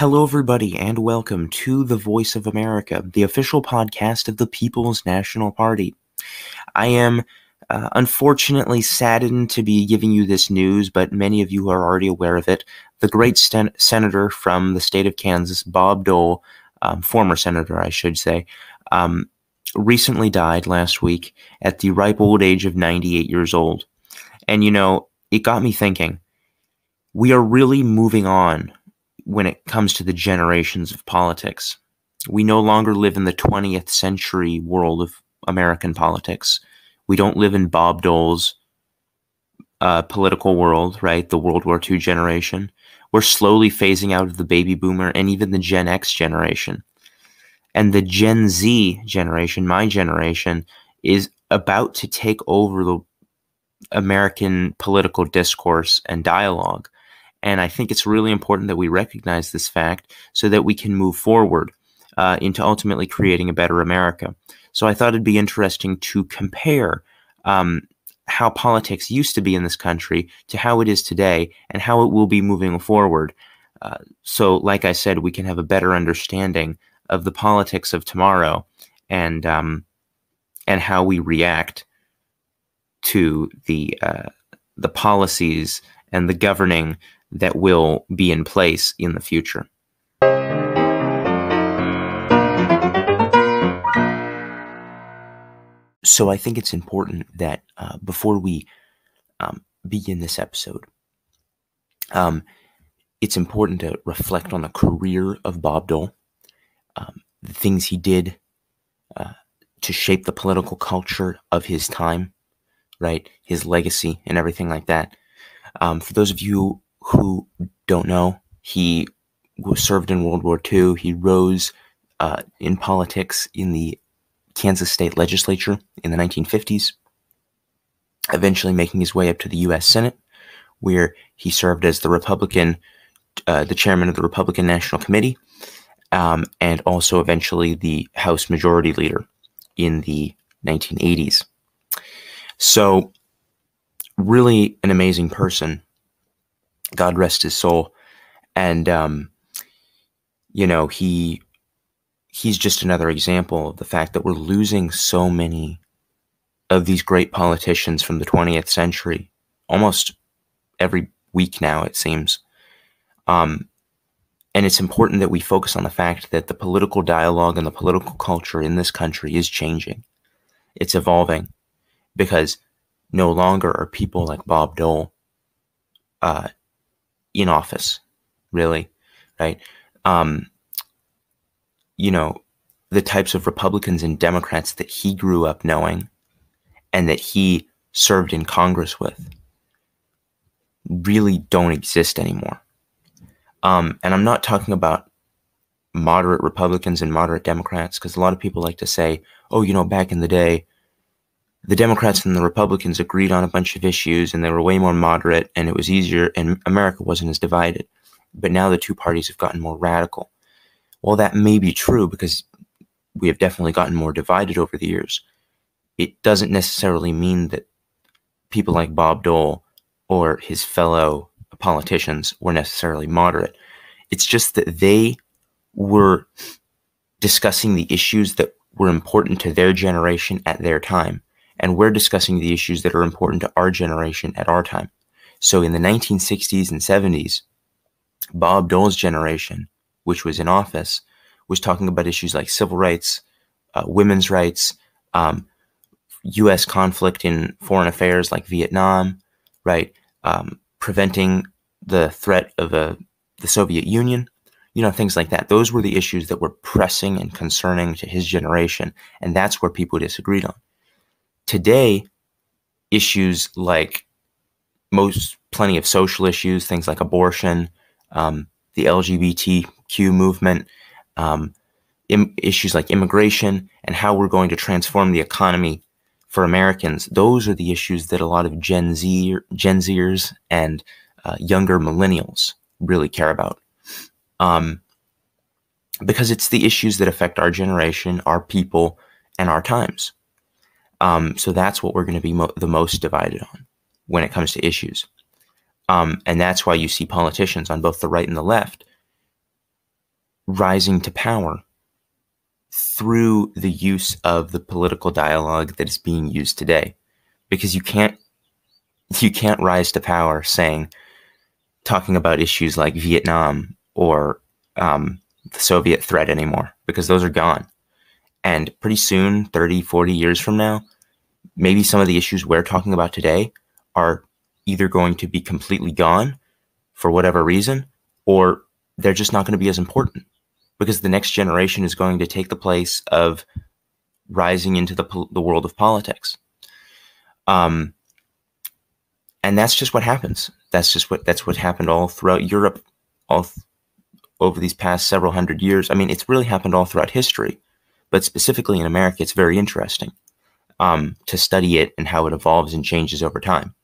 Hello, everybody, and welcome to The Voice of America, the official podcast of the People's National Party. I am uh, unfortunately saddened to be giving you this news, but many of you are already aware of it. The great sten- senator from the state of Kansas, Bob Dole, um, former senator, I should say, um, recently died last week at the ripe old age of 98 years old. And, you know, it got me thinking we are really moving on when it comes to the generations of politics. We no longer live in the 20th century world of American politics. We don't live in Bob Dole's uh, political world, right? The World War II generation. We're slowly phasing out of the baby boomer and even the Gen X generation. And the Gen Z generation, my generation, is about to take over the American political discourse and dialogue. And I think it's really important that we recognize this fact so that we can move forward uh, into ultimately creating a better America. So I thought it'd be interesting to compare um, how politics used to be in this country to how it is today and how it will be moving forward. Uh, so, like I said, we can have a better understanding of the politics of tomorrow and um, and how we react to the uh, the policies and the governing that will be in place in the future. So I think it's important that uh, before we um, begin this episode, um, it's important to reflect on the career of Bob Dole, um, the things he did uh, to shape the political culture of his time, right? His legacy and everything like that. Um, for those of you who don't know, he served in World War II. He rose uh, in politics in the Kansas state legislature in the 1950s, eventually making his way up to the U.S. Senate, where he served as the Republican, uh, the chairman of the Republican National Committee, um, and also eventually the House Majority Leader in the 1980s. So, really an amazing person God rest his soul. And um, you know, he he's just another example of the fact that we're losing so many of these great politicians from the 20th century almost every week now it seems um, and it's important that we focus on the fact that the political dialogue and the political culture in this country is changing it's evolving because no longer are people like bob dole uh, in office, really, right? Um, you know, the types of Republicans and Democrats that he grew up knowing and that he served in Congress with really don't exist anymore. Um, and I'm not talking about moderate Republicans and moderate Democrats, because a lot of people like to say, oh, you know, back in the day, the Democrats and the Republicans agreed on a bunch of issues and they were way more moderate and it was easier and America wasn't as divided. But now the two parties have gotten more radical. Well, that may be true because we have definitely gotten more divided over the years. It doesn't necessarily mean that people like Bob Dole or his fellow politicians were necessarily moderate. It's just that they were discussing the issues that were important to their generation at their time and we're discussing the issues that are important to our generation at our time. So in the 1960s and 70s, Bob Dole's generation, which was in office, was talking about issues like civil rights, uh, women's rights, um, U.S. conflict in foreign affairs like Vietnam, right? Um, preventing the threat of a, uh, the Soviet Union, you know, things like that. Those were the issues that were pressing and concerning to his generation, and that's where people disagreed on. Today, issues like most plenty of social issues, things like abortion, um, the LGBTQ movement, um, Im- issues like immigration, and how we're going to transform the economy for Americans. Those are the issues that a lot of Gen Z, Gen Zers, and uh, younger millennials really care about. Um, because it's the issues that affect our generation, our people, and our times. Um, so that's what we're going to be mo- the most divided on when it comes to issues. Um, and that's why you see politicians on both the right and the left rising to power through the use of the political dialogue that is being used today because you can't you can't rise to power saying talking about issues like Vietnam or um, the Soviet threat anymore because those are gone. And pretty soon, 30, 40 years from now, maybe some of the issues we're talking about today are either going to be completely gone for whatever reason, or they're just not going to be as important because the next generation is going to take the place of rising into the, the world of politics. Um, and that's just what happens. That's just what that's what happened all throughout Europe, all th- over these past several hundred years. I mean, it's really happened all throughout history, but specifically in America, it's very interesting um, to study it and how it evolves and changes over time,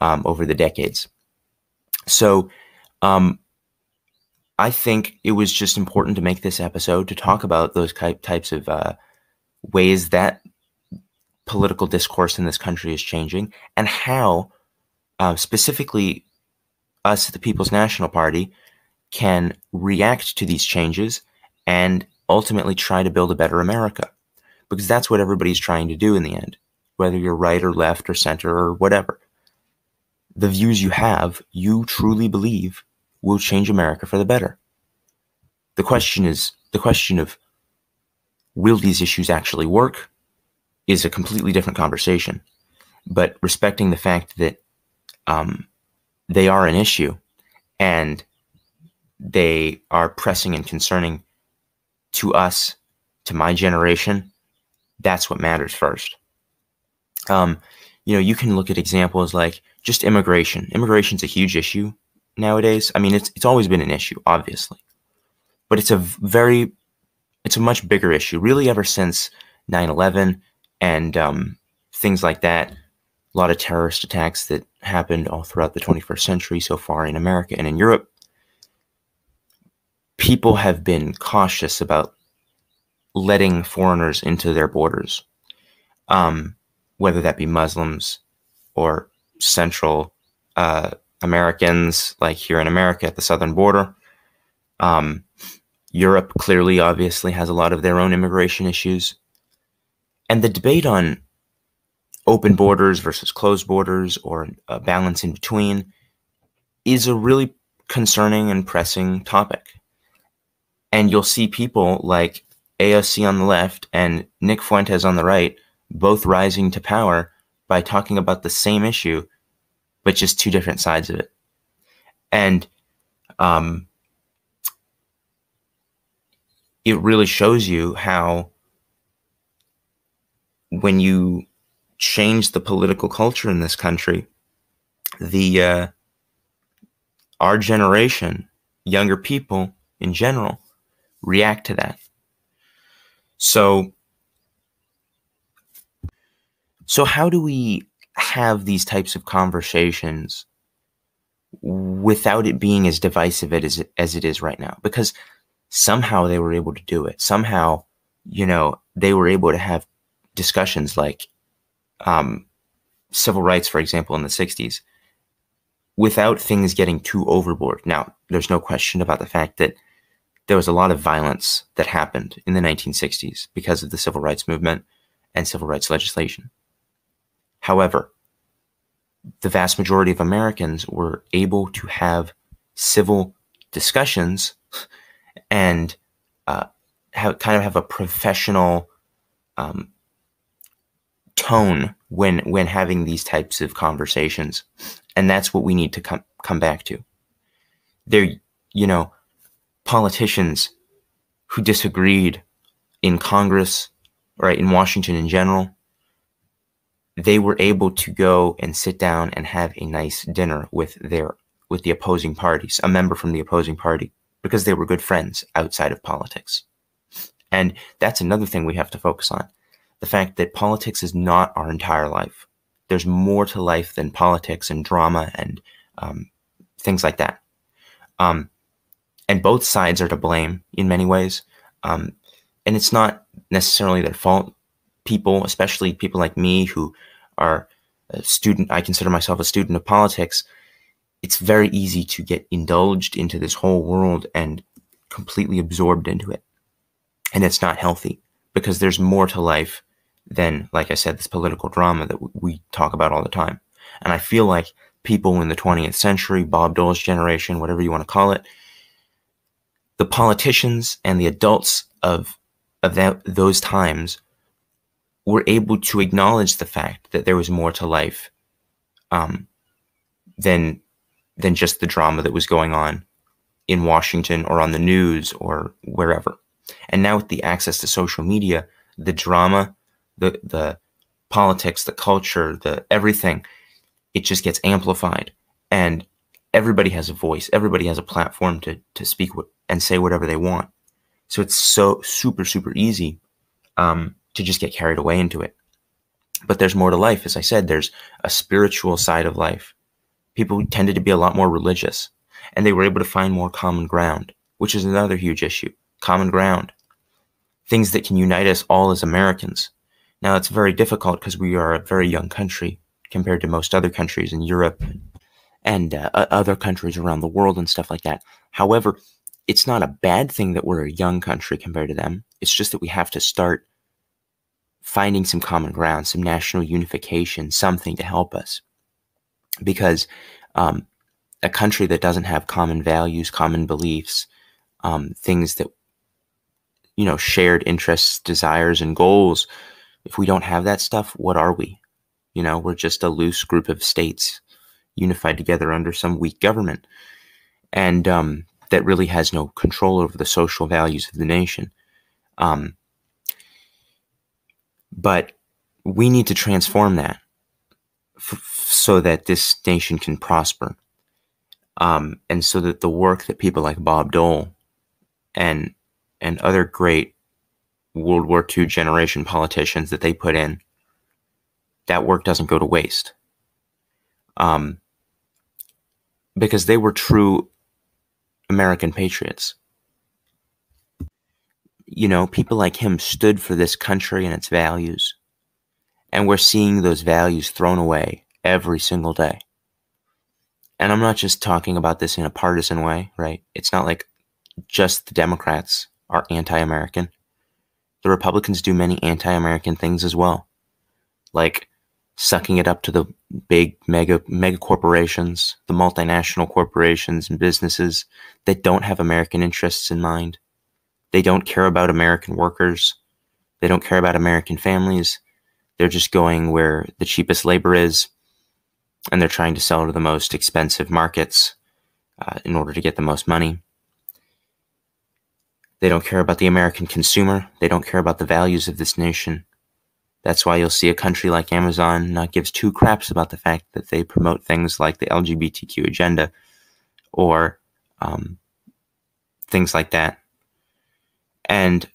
um, over the decades. So, um, I think it was just important to make this episode to talk about those types of uh, ways that political discourse in this country is changing and how uh, specifically us, the People's National Party, can react to these changes and ultimately try to build a better America. Because that's what everybody's trying to do in the end, whether you're right or left or center or whatever. The views you have, you truly believe will change America for the better. The question is the question of will these issues actually work is a completely different conversation. But respecting the fact that um, they are an issue and they are pressing and concerning to us, to my generation, that's what matters first. Um, you know, you can look at examples like just immigration. Immigration's a huge issue nowadays. I mean, it's it's always been an issue, obviously, but it's a very, it's a much bigger issue, really, ever since 9/11 and um, things like that a lot of terrorist attacks that happened all throughout the 21st century so far in America and in Europe. People have been cautious about letting foreigners into their borders, um, whether that be Muslims or Central uh, Americans, like here in America at the southern border. Um, Europe clearly, obviously, has a lot of their own immigration issues. And the debate on open borders versus closed borders or a balance in between is a really concerning and pressing topic. And you'll see people like AOC on the left and Nick Fuentes on the right both rising to power by talking about the same issue, but just two different sides of it. And um, it really shows you how when you change the political culture in this country, the uh, our generation, younger people in general, react to that. So, so how do we have these types of conversations without it being as divisive as it, as it is right now? Because somehow they were able to do it. Somehow, you know, they were able to have discussions like um, civil rights, for example, in the 60s, without things getting too overboard. Now, there's no question about the fact that there was a lot of violence that happened in the 1960s because of the civil rights movement and civil rights legislation. However, the vast majority of Americans were able to have civil discussions and uh, have, kind of have a professional um, tone when when having these types of conversations and that's what we need to come come back to there you know politicians who disagreed in congress right in washington in general they were able to go and sit down and have a nice dinner with their with the opposing parties a member from the opposing party because they were good friends outside of politics and that's another thing we have to focus on the fact that politics is not our entire life. There's more to life than politics and drama and um, things like that. Um, and both sides are to blame in many ways. Um, and it's not necessarily their fault. People, especially people like me who are a student, I consider myself a student of politics. It's very easy to get indulged into this whole world and completely absorbed into it. And it's not healthy because there's more to life than, like I said, this political drama that we talk about all the time. And I feel like people in the 20th century, Bob Dole's generation, whatever you want to call it, the politicians and the adults of of that, those times were able to acknowledge the fact that there was more to life um, than than just the drama that was going on in Washington or on the news or wherever. And now with the access to social media, the drama, the the politics, the culture, the everything, it just gets amplified. And everybody has a voice. Everybody has a platform to to speak and say whatever they want. So it's so super super easy um, to just get carried away into it. But there's more to life, as I said. There's a spiritual side of life. People tended to be a lot more religious, and they were able to find more common ground, which is another huge issue. Common ground, things that can unite us all as Americans. Now it's very difficult because we are a very young country compared to most other countries in Europe and uh, other countries around the world and stuff like that. However, it's not a bad thing that we're a young country compared to them. It's just that we have to start finding some common ground, some national unification, something to help us. Because um, a country that doesn't have common values, common beliefs, um, things that, you know, shared interests, desires, and goals, if we don't have that stuff, what are we? You know, we're just a loose group of states unified together under some weak government. And um, that really has no control over the social values of the nation. Um, but we need to transform that so that this nation can prosper. Um, and so that the work that people like Bob Dole and and other great World War II generation politicians that they put in, that work doesn't go to waste. Um, because they were true American patriots. You know, people like him stood for this country and its values. And we're seeing those values thrown away every single day. And I'm not just talking about this in a partisan way, right? It's not like just the Democrats are anti American. The Republicans do many anti American things as well, like sucking it up to the big mega mega corporations, the multinational corporations and businesses that don't have American interests in mind. They don't care about American workers. They don't care about American families. They're just going where the cheapest labor is, and they're trying to sell to the most expensive markets uh, in order to get the most money. They don't care about the American consumer. They don't care about the values of this nation. That's why you'll see a country like Amazon not gives two craps about the fact that they promote things like the LGBTQ agenda or um, things like that. And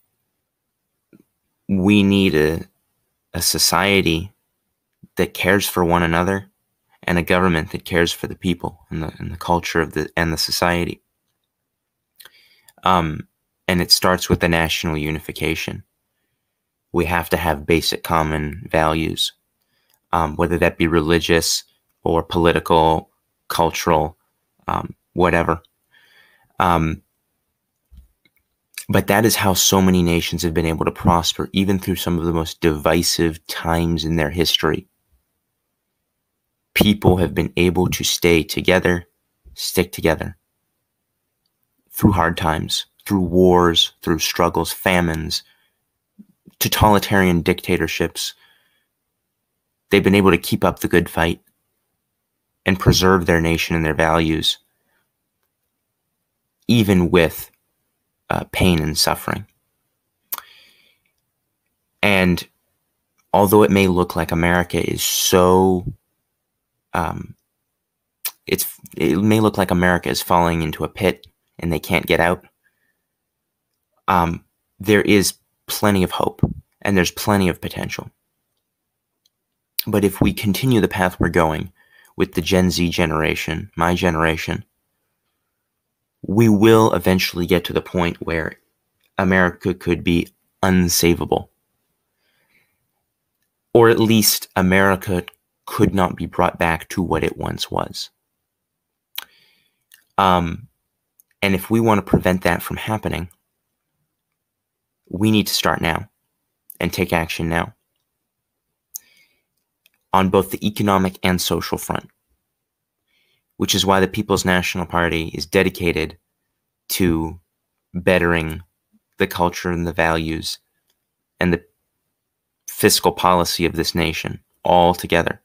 we need a, a society that cares for one another and a government that cares for the people and the, and the culture of the and the society. Um, and it starts with the national unification we have to have basic common values, um, whether that be religious or political, cultural, um, whatever. Um, but that is how so many nations have been able to prosper, even through some of the most divisive times in their history. People have been able to stay together, stick together through hard times, through wars, through struggles, famines, totalitarian dictatorships, they've been able to keep up the good fight and preserve their nation and their values, even with uh, pain and suffering. And although it may look like America is so, um, it's it may look like America is falling into a pit and they can't get out. Um, there is plenty of hope and there's plenty of potential. But if we continue the path we're going with the Gen Z generation, my generation, we will eventually get to the point where America could be unsavable. Or at least America could not be brought back to what it once was. Um, And if we want to prevent that from happening, we need to start now and take action now on both the economic and social front, which is why the People's National Party is dedicated to bettering the culture and the values and the fiscal policy of this nation all together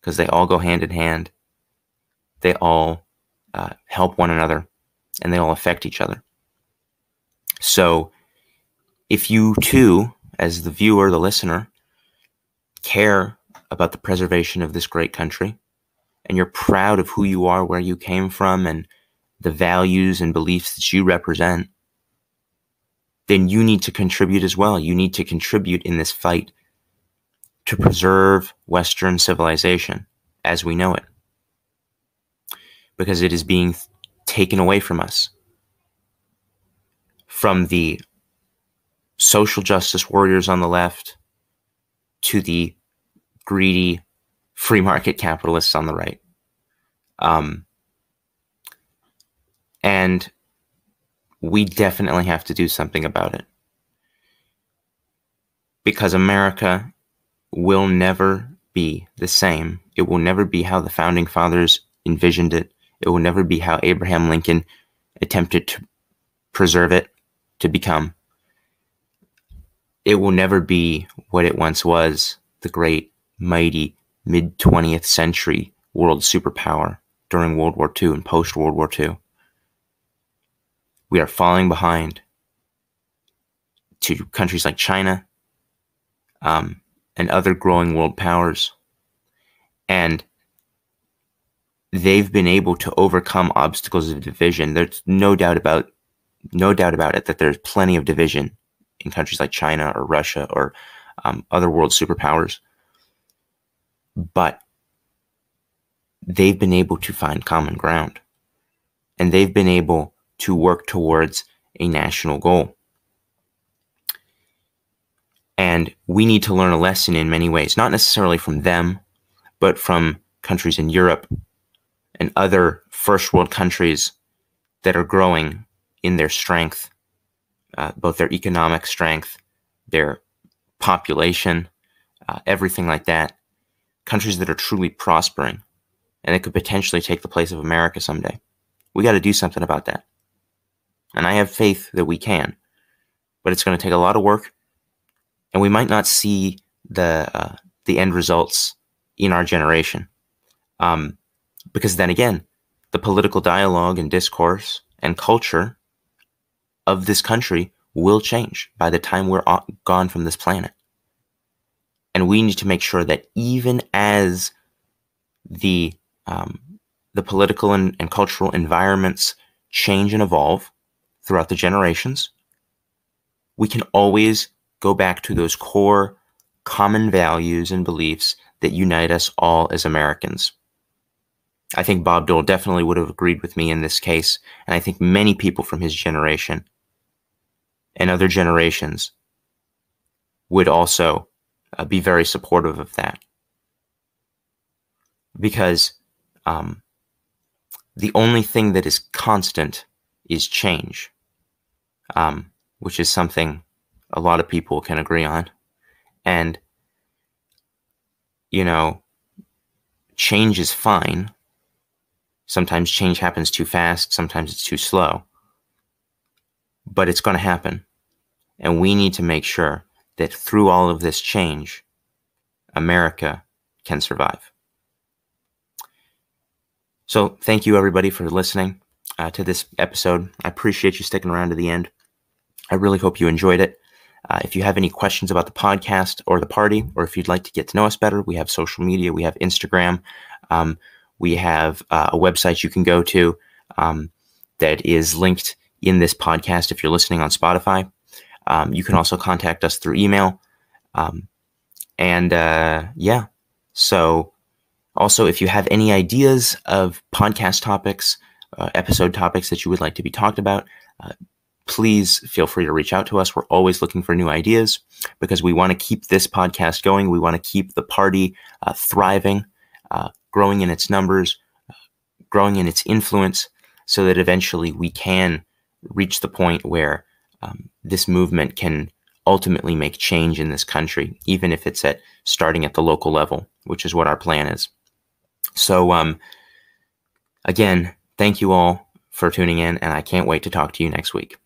because they all go hand in hand. They all uh, help one another and they all affect each other. So, if you too, as the viewer, the listener, care about the preservation of this great country, and you're proud of who you are, where you came from, and the values and beliefs that you represent, then you need to contribute as well. You need to contribute in this fight to preserve Western civilization as we know it. Because it is being taken away from us. From the social justice warriors on the left to the greedy free market capitalists on the right. Um, and we definitely have to do something about it. Because America will never be the same. It will never be how the founding fathers envisioned it. It will never be how Abraham Lincoln attempted to preserve it to become. It will never be what it once was the great, mighty, mid 20th century world superpower during World War II and post World War II. We are falling behind to countries like China um, and other growing world powers. And they've been able to overcome obstacles of division. There's no doubt about no doubt about it that there's plenty of division in countries like China or Russia or um, other world superpowers. But they've been able to find common ground and they've been able to work towards a national goal. And we need to learn a lesson in many ways, not necessarily from them, but from countries in Europe and other first world countries that are growing in their strength, uh, both their economic strength, their population, uh, everything like that. Countries that are truly prospering and it could potentially take the place of America someday. We got to do something about that. And I have faith that we can, but it's going to take a lot of work, and we might not see the uh, the end results in our generation, um, because then again, the political dialogue and discourse and culture of this country will change by the time we're gone from this planet. And we need to make sure that even as the um, the political and, and cultural environments change and evolve, throughout the generations, we can always go back to those core common values and beliefs that unite us all as Americans. I think Bob Dole definitely would have agreed with me in this case, and I think many people from his generation and other generations would also uh, be very supportive of that. Because um, the only thing that is constant is change um, which is something a lot of people can agree on. And, you know, change is fine. Sometimes change happens too fast, sometimes it's too slow. But it's going to happen. And we need to make sure that through all of this change, America can survive. So, thank you everybody for listening uh, to this episode. I appreciate you sticking around to the end. I really hope you enjoyed it. Uh, if you have any questions about the podcast or the party, or if you'd like to get to know us better, we have social media, we have Instagram, um, we have uh, a website you can go to um, that is linked in this podcast if you're listening on Spotify. Um, you can also contact us through email. Um, and uh, yeah, so also if you have any ideas of podcast topics, uh, episode topics that you would like to be talked about, uh, please feel free to reach out to us. We're always looking for new ideas because we want to keep this podcast going. We want to keep the party uh, thriving, uh, growing in its numbers, uh, growing in its influence. so that eventually we can reach the point where um, this movement can ultimately make change in this country, even if it's at starting at the local level, which is what our plan is. So, um, again, thank you all for tuning in, and I can't wait to talk to you next week.